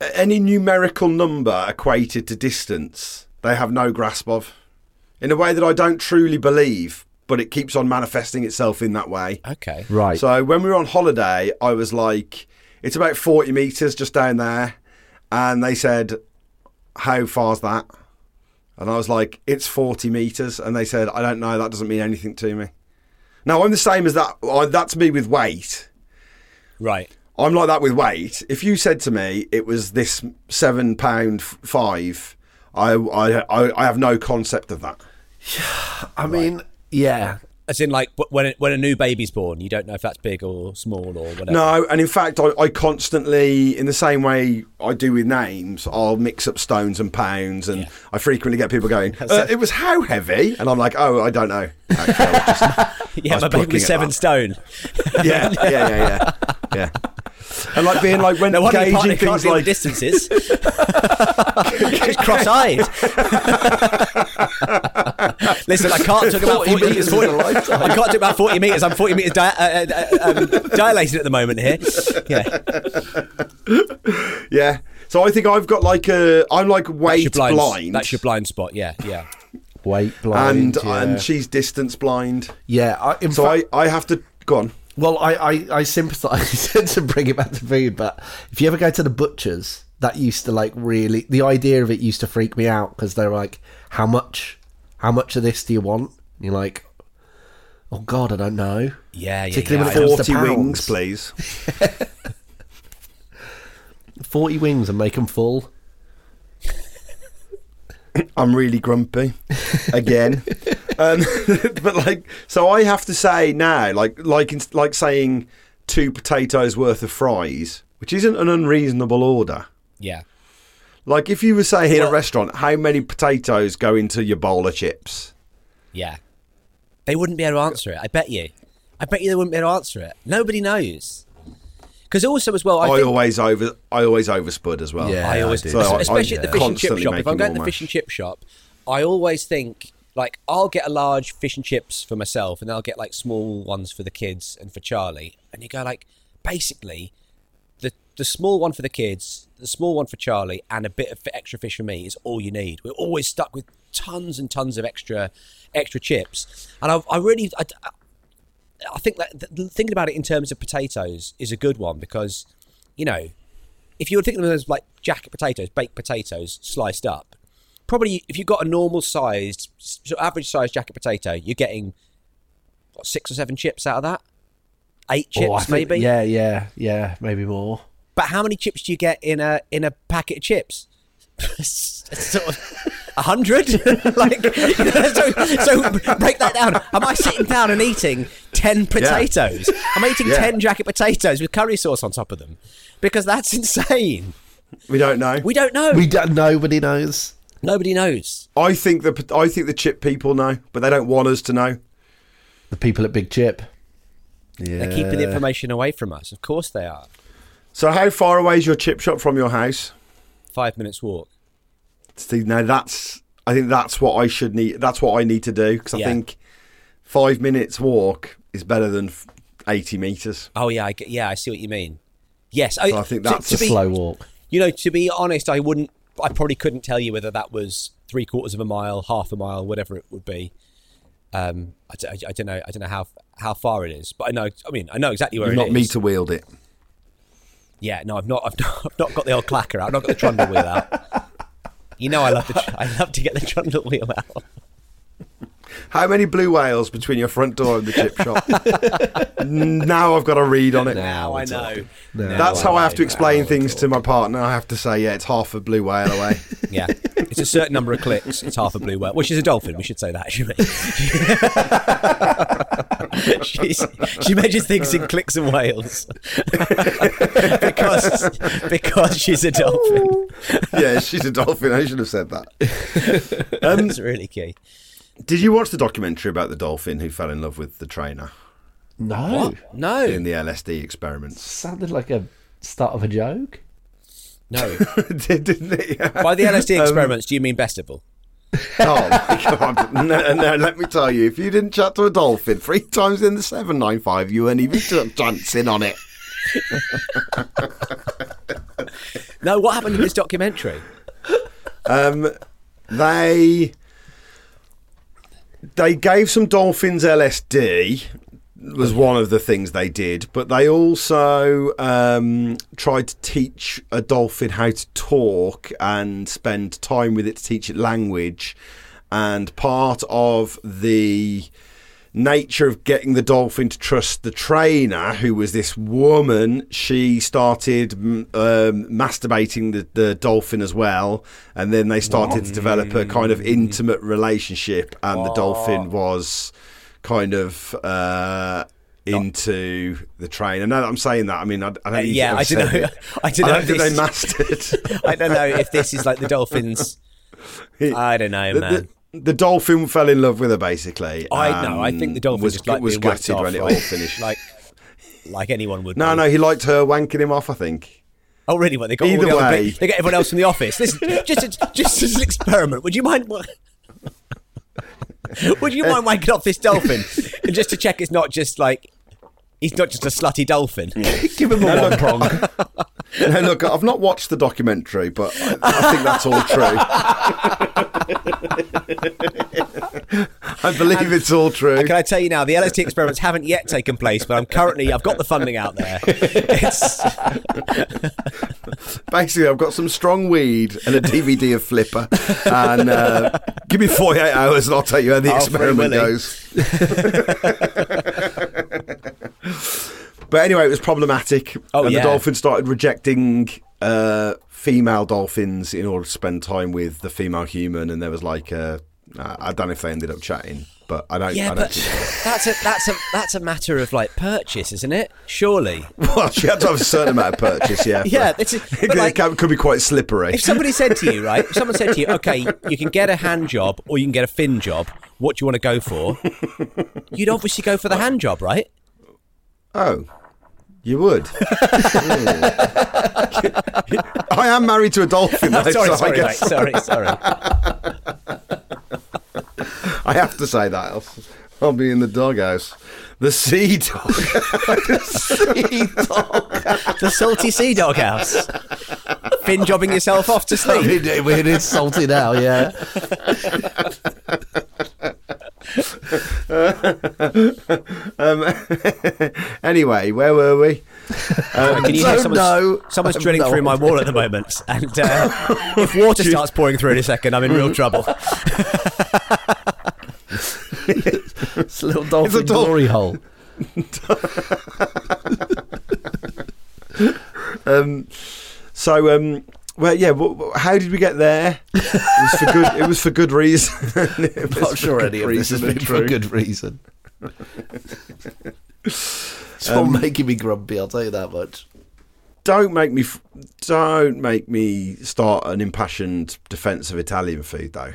any numerical number equated to distance. They have no grasp of in a way that I don't truly believe, but it keeps on manifesting itself in that way. Okay. Right. So when we were on holiday, I was like, "It's about forty meters just down there," and they said, "How far's that?" And I was like, "It's forty meters," and they said, "I don't know. That doesn't mean anything to me." Now I'm the same as that. That's me with weight. Right. I'm like that with weight. If you said to me it was this seven pound five, I, I I I have no concept of that. (sighs) I mean, yeah. As in, like when it, when a new baby's born, you don't know if that's big or small or whatever. No, and in fact, I, I constantly, in the same way I do with names, I'll mix up stones and pounds, and I frequently get people going, uh, "It was how heavy?" And I'm like, "Oh, I don't know." Actually, I just- (laughs) yeah, my baby was seven stone. Yeah, yeah, yeah, yeah, (laughs) yeah. (laughs) And like being like when No wonder your gauging partner can't things like distances. (laughs) She's cross-eyed. Listen, I can't talk about 40 40 metres meters. is a lifetime. I can't talk about 40 meters. I'm 40 meters di- uh, uh, um, dilated at the moment here. Yeah, (laughs) yeah. So I think I've got like a, I'm like that's weight your blind, blind. That's your blind spot. Yeah, yeah. Weight blind. and yeah. and she's distance blind. yeah. I, So fact, I I have to go on. Well, I, I, I sympathise (laughs) to bring it back to food, but if you ever go to the butchers, that used to like really the idea of it used to freak me out because they're like, how much, how much of this do you want? And you're like, oh god, I don't know. Yeah, yeah, Particularly yeah. when it comes Forty to wings, please. (laughs) Forty wings and make them full. I'm really grumpy again. um, (laughs) but like, so I have to say now, like, like, like saying two potatoes worth of fries, which isn't an unreasonable order. Yeah. Like, if you were saying in a restaurant, how many potatoes go into your bowl of chips? Yeah. They wouldn't be able to answer it. I bet you. I bet you they wouldn't be able to answer it. Nobody knows. Because also as well, I, I, think, always over, I always overspud as well. Yeah, I always, do. So especially I'm at the fish and chip shop. If I'm going to the fish and chip shop, I always think like I'll get a large fish and chips for myself, and I'll get like small ones for the kids and for Charlie. And you go like, basically, the the small one for the kids, the small one for Charlie, and a bit of extra fish for me is all you need. We're always stuck with tons and tons of extra extra chips, and I've, I really I, I think that th- thinking about it in terms of potatoes is a good one because, you know, if you were thinking of them as like jacket potatoes, baked potatoes sliced up, probably if you've got a normal sized, so average sized jacket potato, you're getting what, six or seven chips out of that, eight oh, chips Oh, think- maybe. Yeah, yeah, yeah, maybe more. But how many chips do you get in a in a packet of chips? (laughs) sort of hundred. (laughs) like you (laughs) know, so, so break that down. Am I sitting down and eating ten potatoes? I'm eating Yeah. ten jacket potatoes with curry sauce on top of them because that's insane. We don't know. We don't know. We don't. Nobody knows. Nobody knows. I think the I think the chip people know, but they don't want us to know. The people at Big Chip. Yeah. They're keeping the information away from us. Of course they are. So how far away is your chip shop from your house? Five minutes walk. See, now that's I think that's what I should need. That's what I need to do because I Yeah. think five minutes walk is better than eighty meters. Oh yeah, I yeah, I see what you mean. Yes, So I think that's to, a be, Slow walk. You know, to be honest, I wouldn't. I probably couldn't tell you whether that was three quarters of a mile, half a mile, whatever it would be. Um, I, I- I don't know. I don't know how how far it is, but I know. I mean, I know exactly where You've it not is. meter wheeled it. Yeah, no, I've not. I've (laughs) not. I've not got the old clacker out. I've not got the trundle wheel out. You know, I love the. tr- I love to get the trundle wheel out. How many blue whales between your front door and the chip shop? (laughs) now I've got a read on it. Now I know. That's how I have to explain things to my partner. I have to say, yeah, it's half a blue whale away. (laughs) Yeah, it's a certain number of clicks. It's half a blue whale, which is a dolphin. We should say that, shouldn't (laughs) we? She's, she measures things in clicks and whales because because she's a dolphin. yeah, she's a dolphin. I should have said that. Um, That's really key. Did you watch the documentary about the dolphin who fell in love with the trainer No. No, in the LSD experiments? Sounded like a start of a joke. No. (laughs) Didn't it? (laughs) By the LSD Um, experiments, do you mean Bestival? Oh my god! No, no, let me tell you, if you didn't chat to a dolphin three times in the seven nine five, you weren't even dancing on it. (laughs) No, what happened in this documentary? Um, they they gave some dolphins LSD was one of the things they did, but they also um, tried to teach a dolphin how to talk and spend time with it to teach it language. And part of the nature of getting the dolphin to trust the trainer, who was this woman, she started mm, um, masturbating the, the dolphin as well. And then they started to develop a kind of intimate relationship, and the dolphin was kind of. Uh, into the trainer. Now that I'm saying that, I mean, I, I don't. Uh, yeah, I've don't know. I don't know (laughs) don't if think they this- mastered. (laughs) I don't know if this is like the dolphins. (laughs) I don't know, man. The, the dolphin fell in love with her, basically. I know. I think the dolphin was, just like was gutted off, when it all finished. (laughs) like like anyone would. no, be. no, he liked her wanking him off. I think. Oh, really? What they got? Either the way. they got everyone else from the office. This (laughs) just just as an experiment. Would you mind? (laughs) Would you mind wanking off this dolphin, and just to check it's not just like he's not just a slutty dolphin? (laughs) Give him a one prong. no, look, I've not watched the documentary, but I, I think that's all true. (laughs) I believe it's all true. Can I tell you now, the LSD experiments haven't yet taken place, but I'm currently I've got the funding out there. It's, (laughs) Basically, I've got some strong weed and a DVD of Flipper, and uh, give me 48 hours, and I'll tell you how the Oh, Free experiment goes. But anyway, it was problematic, Oh, and yeah. the dolphin started rejecting uh, female dolphins in order to spend time with the female human, and there was like a, I don't know if they ended up chatting, but I don't. yeah, I don't but think (laughs) that's a that's a that's a matter of like purchase, isn't it? Surely. Well, she had to have a certain amount of purchase, yeah. (laughs) Yeah, but it's- it (laughs) but like- could, could be quite slippery. If somebody said to you, right, if someone said to you, okay, you can get a hand job or you can get a fin job, what do you want to go for? You'd obviously go for the hand job, right? Oh, you would. (laughs) I am married to a dolphin. Though, (laughs) sorry, so sorry, mate, sorry, sorry. (laughs) I have to say that. Else I'll be in the doghouse. The sea dog. the sea dog. The salty sea dog house. Fin jobbing yourself off to sleep. it is salty now, yeah. (laughs) um, (laughs) anyway, where were we? Um, Can you hear someone's, know. someone's drilling no through my wall at the moment, (laughs) and uh, if water starts pouring through in a second, I'm in real trouble. It's a little dolphin dol- glory hole. um, so, um, well, yeah. wh- wh- how did we get there? It was for good. It was for good reason. (laughs) It was Not sure any of this has reason been and for true. good reason. It's all Um, making me grumpy, I'll tell you that much. Don't make me. Don't make me start an impassioned defence of Italian food, though.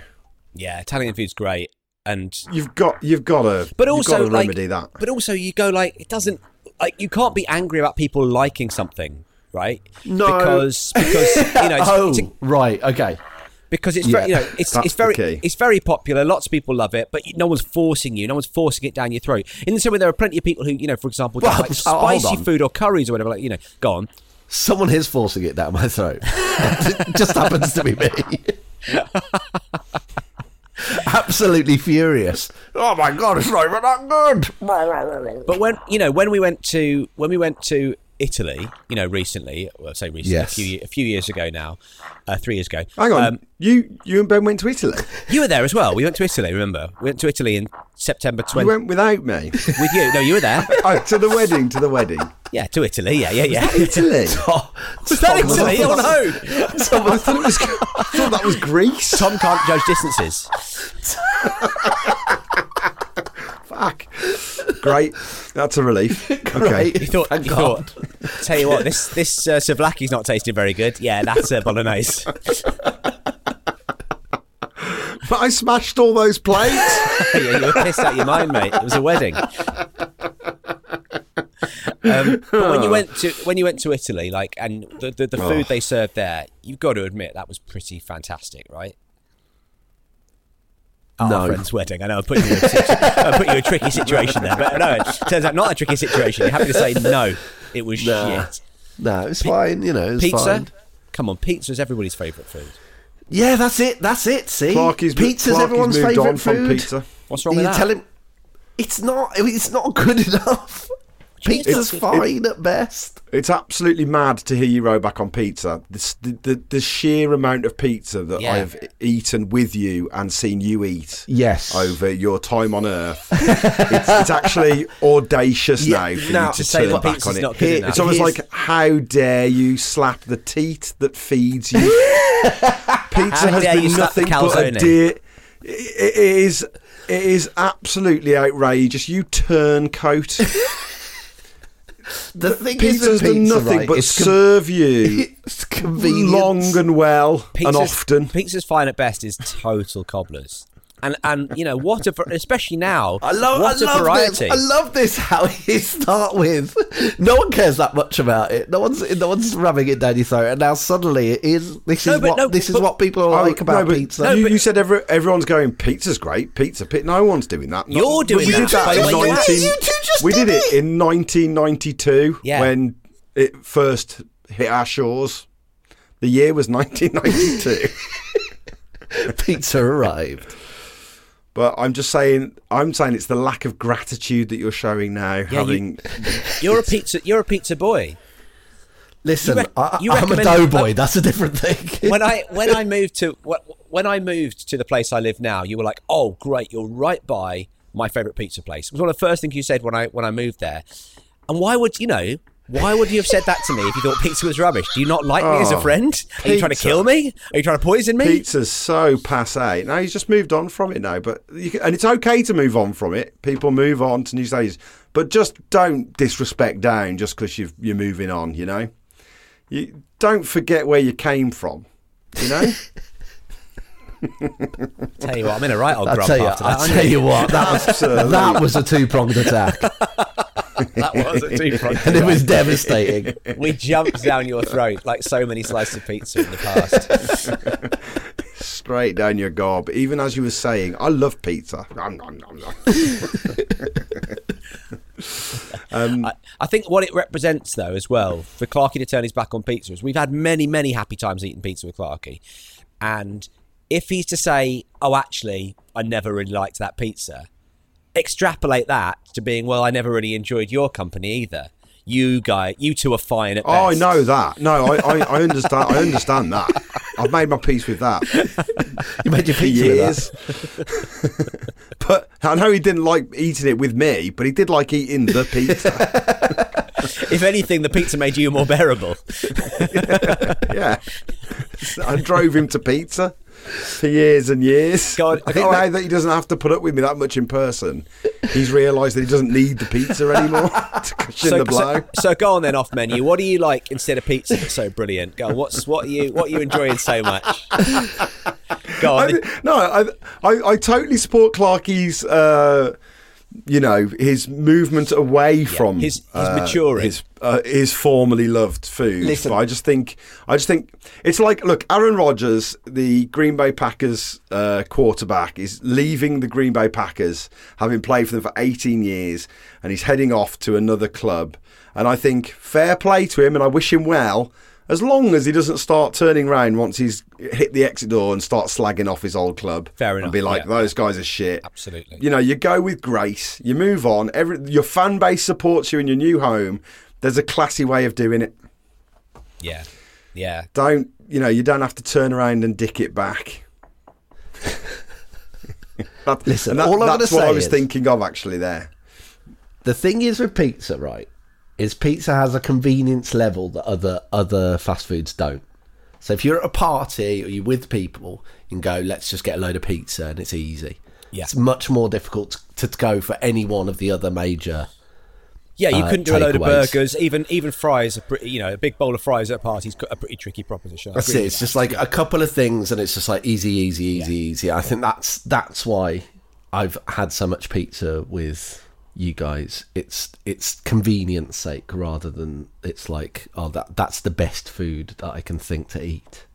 Yeah, Italian food's great, and You've got. You've got to. but you've also got to like, remedy that. but also you go like it doesn't like you can't be angry about people liking something, right? No. because because you know (laughs) it's, oh, it's a- right, okay. because it's Yeah, very, you know it's it's very it's very popular. Lots of people love it, but no one's forcing you. No one's forcing it down your throat. In the same way, there are plenty of people who you know, for example, Well, like (laughs) spicy on. food or curries or whatever. Like you know, go on. Someone is forcing it down my throat. (laughs) it just happens to be me. Absolutely furious. Oh my god, it's not even that good. But when you know when we went to when we went to Italy, you know, recently, well, I say recently, Yes. a few a few years ago now, uh, three years ago. Hang on. Um, you. You and Ben went to Italy. you were there as well. We went to Italy. Remember, we went to Italy in September You twenty. went without me. with you? No, you were there. (laughs) oh, to the wedding. To the wedding. Yeah, to Italy. Yeah, yeah, yeah. Italy. (laughs) Was that Italy? Oh no! I thought it was. I thought that was Greece. Tom can't judge distances. (laughs) Fuck. Great. That's a relief. (laughs) Okay. Great. You thought? Thank you God. thought? Tell you what, this this uh, souvlaki's not tasting very good. Yeah, that's uh, bolognese. (laughs) But I smashed all those plates. (laughs) yeah, you were pissed out your mind, mate. It was a wedding. Um, but when you went to when you went to Italy, like, and the the, the food Oh. they served there, you've got to admit that was pretty fantastic, right? At No. our friend's wedding. I know I put you in a, situ- (laughs) I put you in a tricky situation there, but no, it turns out not a tricky situation. You're happy to say no. It was Nah. shit. No, it's fine. You know, it's Pizza. fine. Come on, pizza is everybody's favourite food. Yeah, that's it. That's it. See, Clarky's- pizza's Clarky's everyone's favourite on from food. pizza. What's wrong you with that? tell him it's not. It's not good (laughs) enough. Pizza's It's- fine at best. It's absolutely mad to hear you row back on pizza. The, the, the, the sheer amount of pizza that Yeah. I've eaten with you and seen you eat Yes. over your time on Earth, it's, it's actually audacious Yeah, now for now- you to, To say turn back pizza's on it. not good enough. It's almost Here's- like, how dare you slap the teat that feeds you? (laughs) Pizza How has been you slap the nothing but a calzone? dear. It it is. It is absolutely outrageous. You turncoat. (laughs) The thing Pizza's is pizza, nothing right, but it's com- serve you (laughs) long and well and often. Pizza's fine at best is total cobblers. And and you know what a especially now I love, what I a love variety. this. I love this. How (laughs) you start with, no one cares that much about it. No one's, no one's rubbing it down your throat, and now suddenly it is. This No, is what no, this is what people Oh, like about no, but pizza. you, you said every, everyone's going pizza's great. Pizza, pi-" no one's doing that. Not- You're doing we that, Did that in way, you are. 19 You two just we did did it it. in 1992 Yeah. when it first hit our shores. The year was 1992. (laughs) pizza arrived. But I'm just saying, I'm saying it's the lack of gratitude that you're showing now. you- having You're a pizza. You're a pizza boy. Listen, You rec- I, you I'm a recommend- doughboy. uh, That's a different thing. (laughs) When I when I moved to when I moved to the place I live now, you were like, "Oh, great! You're right by my favorite pizza place." It was one of the first things you said when I when I moved there. And why would you know? Why would you have said that to me if you thought pizza was rubbish? Do you not like me as a Oh, friend? Are you trying to kill me? Are you trying to poison me? Pizza's so passe. Now he's just moved on from it now, but you can, and it's okay to move on from it. People move on to new stages, but just don't disrespect down just because you've you're moving on. You know, you don't forget where you came from. You know, (laughs) Tell you what, I'm in a right old I'll grump tell you. after that. I'll tell you what. That was that was a two pronged attack, (laughs) That was a two-front and it was devastating. (laughs) We jumped down your throat like so many slices of pizza in the past. straight down your gob. Even as you were saying, I love pizza. Nom, nom, nom, nom. (laughs) um, I, I think what it represents, though, as well, for Clarky to turn his back on pizza is we've had many, many happy times eating pizza with Clarky. And if he's to say, oh, actually, I never really liked that pizza, extrapolate that to being, well, I never really enjoyed your company either. You guy, you two are fine at oh, I know that. No, I, I, I understand. I understand that. I've made my peace with that. You made your peace pizza with years. (laughs) but I know he didn't like eating it with me, but he did like eating the pizza. (laughs) If anything, the pizza made you more bearable. (laughs) yeah. I drove him to pizza for years and years. God, I think now right. that he doesn't have to put up with me that much in person, he's realised that he doesn't need the pizza anymore (laughs) to cushion So, the blow. so, so go on then off menu. What do you like instead of pizza? That's so brilliant. Go. On, what's what are you what are you enjoying so much? Go on. I, no, I, I, I totally support Clarky's, uh, you know, his movement away from his- his uh, maturing. his, uh, his formerly loved food. Listen. But I just think, I just think it's like, look, Aaron Rodgers, the Green Bay Packers uh, quarterback, is leaving the Green Bay Packers, having played for them for 18 years, and he's heading off to another club. And I think fair play to him, and I wish him well. As long as he doesn't start turning round once he's hit the exit door and start slagging off his old club, Fair enough. and be like, yeah. "Those guys are shit." Absolutely. You know, you go with grace, you move on. Every your fan base supports you in your new home. There's a classy way of doing it. Yeah. Yeah. Don't you know? You don't have to turn around and dick it back. That- Listen, that- all I'm gonna that's what I was is- thinking of actually. There, The thing is with pizza, right? Is pizza has a convenience level that other other fast foods don't. So if you're at a party or you're with people, you can go, let's just get a load of pizza, and it's easy. Yeah. It's much more difficult to, to go for any one of the other major. Yeah, you uh, couldn't do a load of burgers. Even even fries are pretty. You know, a big bowl of fries at a party is a pretty tricky proposition. I That's it. It's that. just like a couple of things, and it's just like easy, easy, easy, easy. I think that's that's why I've had so much pizza with you guys. It's it's convenience sake rather than it's like oh that that's the best food that I can think to eat.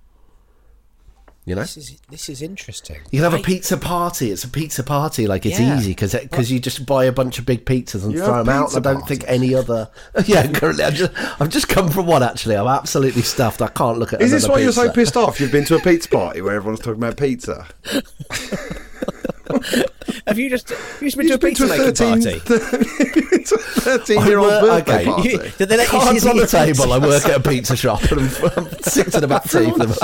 You know, This is this is interesting. you can have a I- pizza party. It's a pizza party. Like it's Yeah. easy because because you just buy a bunch of big pizzas and You throw them out. I don't think any other. (laughs) Yeah, currently I've just I've just come from one. Actually, I'm absolutely stuffed. I can't look at. Is this another why you're so pissed off? You've been to a pizza party where everyone's talking about pizza. (laughs) Have you just have you just been to a pizza to a making 13 party? (laughs) Thirteen-year-old birthday okay, party. You- did they let you Cards see on the the- table. I work at a pizza shop and I'm, I'm sitting about tea for them.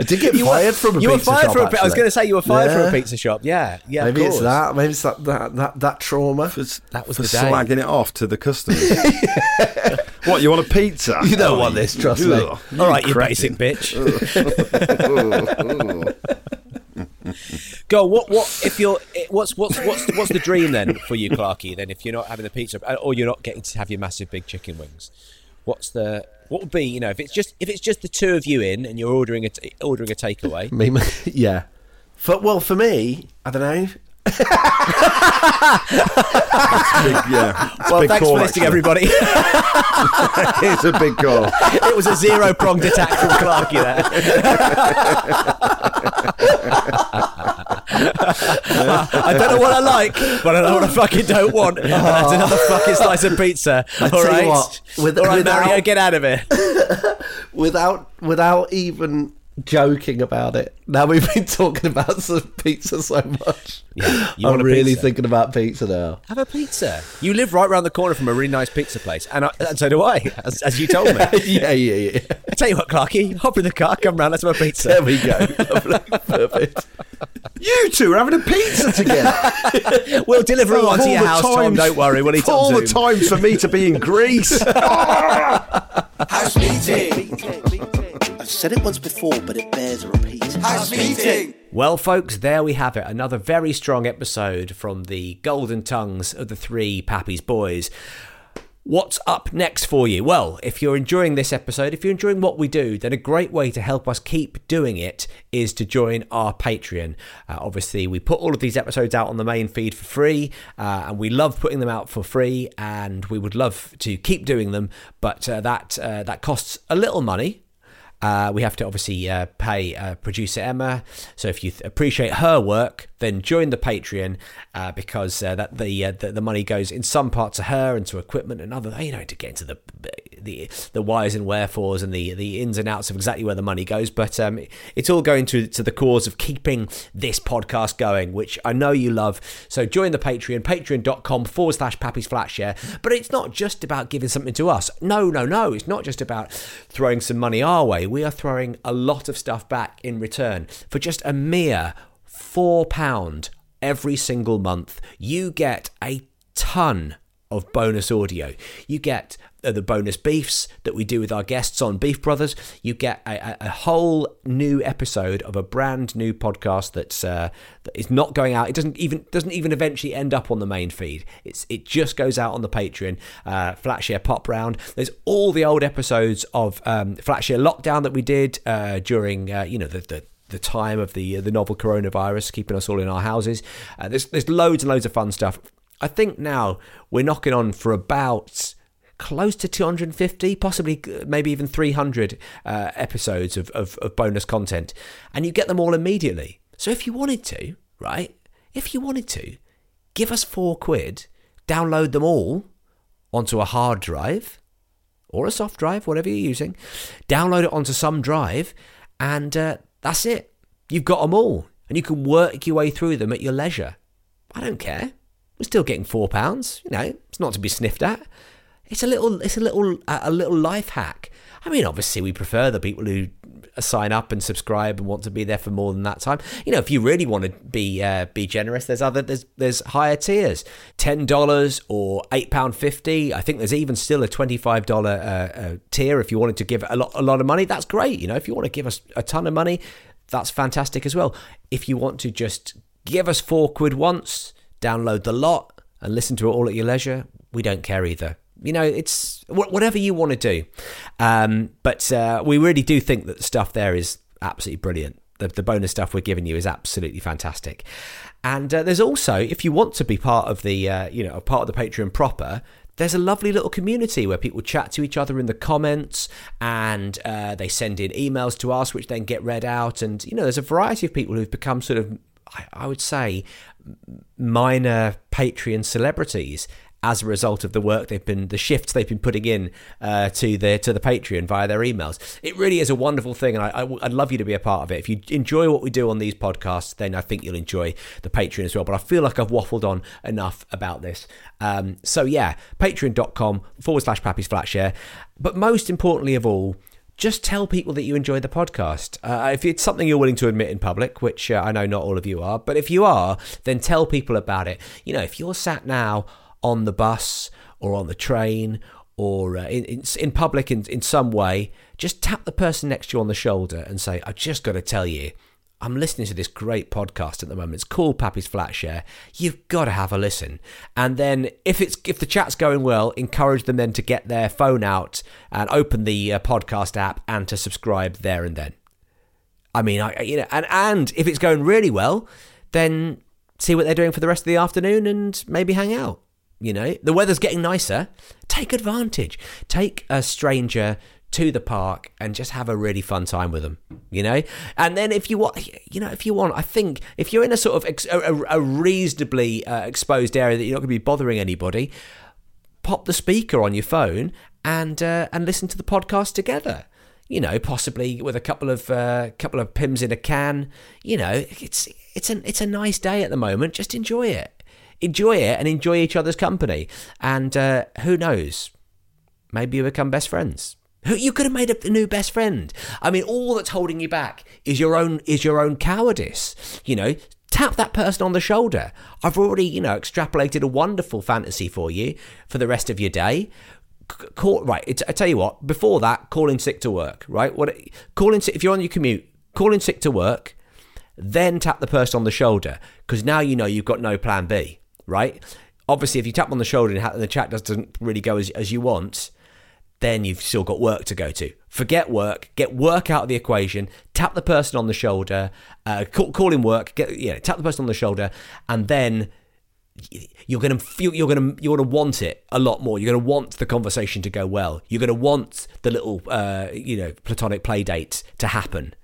I did get You were- fired from a you were pizza fired shop. from a, I was going to say you were fired from a pizza shop. Yeah, yeah. of Maybe it's that. Maybe it's that that that, that trauma. That was for the day. slagging it off to the customers. (laughs) what you want a pizza? You don't Oh, want this, trust me. ugh, All right, you cretin. basic bitch. (laughs) Go. What? What? If you're, eh, what's what's what's what's the dream then for you, Clarky? Then, if you're not having the pizza, uh, or you're not getting to have your massive big chicken wings, what's the what would be? You know, if it's just if it's just the two of you in and you're ordering a ordering a takeaway. Me, (laughs) yeah. For well, for me, I don't know. Big, yeah. It's a Well, big thanks call, for listening, actually. everybody. (laughs) it's a big call. it was a zero pronged attack from Clarky there. I don't know what I like, but I know what I fucking don't want. (laughs) And that's another fucking slice of pizza. I All tell you right, what, with- all right, without- Mario, get out of here. (laughs) without without even joking about it. Now we've been (laughs) talking about some pizza so much. Yeah, you I'm really pizza? thinking about pizza now. Have a pizza. You live right around the corner from a really nice pizza place, and, I, and so do I, as, as you told me. (laughs) yeah, yeah, yeah. I tell you what, Clarky, hop in the car, come round, let's have a pizza. There we go. Perfect. (laughs) You two are having a pizza together. We'll deliver it Of oh, one to your the house, Tom. Don't worry, we'll eat of it on all the Zoom. times for me to be in Greece. House meeting. I've said it once before, but it bears a repeat. House meeting. Well, folks, there we have it. Another very strong episode from the golden tongues of the three Pappy's boys. What's up next for you? Well, if you're enjoying this episode, if you're enjoying what we do, then a great way to help us keep doing it is to join our Patreon. Uh, obviously, we put all of these episodes out on the main feed for free, uh, and we love putting them out for free, and we would love to keep doing them, but uh, that uh, that costs a little money. Uh, we have to obviously uh, pay uh, producer Emma. So if you th- appreciate her work, then join the Patreon uh, because uh, that the, uh, the the money goes in some part to her and to equipment and other. You know, to get into the the the whys and wherefores and the the ins and outs of exactly where the money goes. But um, it's all going to to the cause of keeping this podcast going, which I know you love. So join the Patreon, patreon.com forward slash Pappy's Flat Share. But it's not just about giving something to us. No, no, no. It's not just about throwing some money our way. We are throwing a lot of stuff back in return for just a mere four pound every single month. You get a ton of bonus audio. You get uh, the bonus beefs that we do with our guests on Beef Brothers. You get a, a, whole new episode of a brand new podcast that's uh, that is not going out. It doesn't even doesn't even eventually end up on the main feed. It's it just goes out on the Patreon. Uh, Flatshare Pop Round. There's all the old episodes of um, Flatshare Lockdown that we did uh, during uh, you know the, the the time of the uh, the novel coronavirus, keeping us all in our houses. Uh, there's there's loads and loads of fun stuff. I think now we're knocking on for about close to 250, possibly uh, maybe even 300 uh, episodes of, of, of bonus content, and you get them all immediately. So if you wanted to, right? If you wanted to, give us four quid, download them all onto a hard drive or a soft drive, whatever you're using, download it onto some drive, and uh, that's it. You've got them all, and you can work your way through them at your leisure. I don't care. We're still getting four pounds. You know, it's not to be sniffed at. It's a little, it's a little, a little life hack. I mean, obviously, we prefer the people who sign up and subscribe and want to be there for more than that time. You know, if you really want to be uh, be generous, there's other there's there's higher tiers, ten dollars or eight pound fifty. I think there's even still a twenty five dollar uh, uh, tier if you wanted to give a lot a lot of money. That's great. You know, if you want to give us a ton of money, that's fantastic as well. If you want to just give us four quid once, download the lot and listen to it all at your leisure, we don't care either. You know, it's wh- whatever you want to do. Um, but uh, we really do think that the stuff there is absolutely brilliant. the, the bonus stuff we're giving you is absolutely fantastic. And uh, there's also, if you want to be part of the, uh, you know, part of the Patreon proper, there's a lovely little community where people chat to each other in the comments and uh, they send in emails to us, which then get read out. And, you know, there's a variety of people who've become sort of, I, would say, minor Patreon celebrities as a result of the work they've been the shifts they've been putting in uh, to the to the Patreon via their emails. It really is a wonderful thing, and I, would love you to be a part of it. If you enjoy what we do on these podcasts, then I think you'll enjoy the Patreon as well. But I feel like I've waffled on enough about this. Um, so yeah, patreon.com forward slash Pappy's Flatshare. But most importantly of all, just tell people that you enjoy the podcast. Uh, if it's something you're willing to admit in public, which uh, I know not all of you are, but if you are, then tell people about it. You know, if you're sat now on the bus or on the train or uh, in, in, in public in, in some way, just tap the person next to you on the shoulder and say, I've just got to tell you, I'm listening to this great podcast at the moment. It's called Pappy's Flatshare. You've got to have a listen. And then if it's if the chat's going well, encourage them then to get their phone out and open the uh, podcast app and to subscribe there and then. I mean, I, you know, and and if it's going really well, then see what they're doing for the rest of the afternoon and maybe hang out. You know, the weather's getting nicer. Take advantage. Take a stranger to the park and just have a really fun time with them you know and then if you want you know if you want i think if you're in a sort of ex- a, a, reasonably uh, exposed area that you're not going to be bothering anybody pop the speaker on your phone and uh, and listen to the podcast together you know possibly with a couple of uh, couple of Pimm's in a can you know it's it's an it's a nice day at the moment just enjoy it enjoy it and enjoy each other's company. And uh, who knows? Maybe you become best friends. You could have made a new best friend. I mean, all that's holding you back is your own is your own cowardice. You know, tap that person on the shoulder. I've already, you know, extrapolated a wonderful fantasy for you for the rest of your day. Call right. I tell you what. Before that, calling sick to work. Right. What calling sick if you're on your commute, calling sick to work, then tap the person on the shoulder because now you know you've got no plan B right? Obviously, if you tap on the shoulder and the chat doesn't really go as, as you want, then you've still got work to go to. Forget work, get work out of the equation, tap the person on the shoulder, uh, call, call in work, get yeah, tap the person on the shoulder, and then you're gonna feel you're gonna you're gonna want it a lot more. You're gonna want the conversation to go well. You're gonna want the little uh, you know platonic play date to happen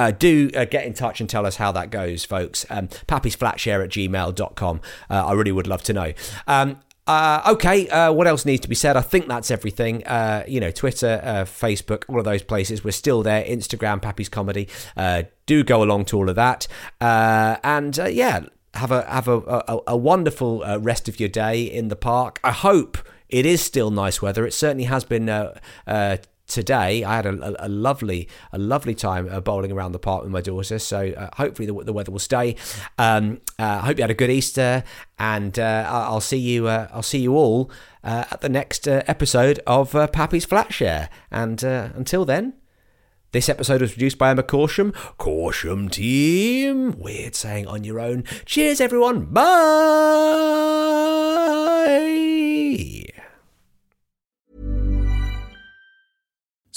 uh, do uh, get in touch and tell us how that goes, folks. Um, pappysflatshare at gmail.com. Uh, I really would love to know. Um, uh, okay, uh, what else needs to be said? I think that's everything. Uh, you know, Twitter, uh, Facebook, all of those places. We're still there. Instagram, Pappy's Comedy. Uh, do go along to all of that. Uh, and yeah, have a have a, a, a wonderful rest of your day in the park. I hope it is still nice weather. It certainly has been today. I had a, a, a lovely, a lovely time uh, bowling around the park with my daughter. So uh, hopefully the, the, weather will stay. Um, uh, I hope you had a good Easter, and uh, I'll see you. Uh, I'll see you all at the next episode of Pappy's Flatshare. And until then. This episode was produced by Emma Corsham. Corsham team. Weird saying on your own. Cheers, everyone. Bye.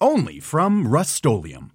only from Rust-Oleum.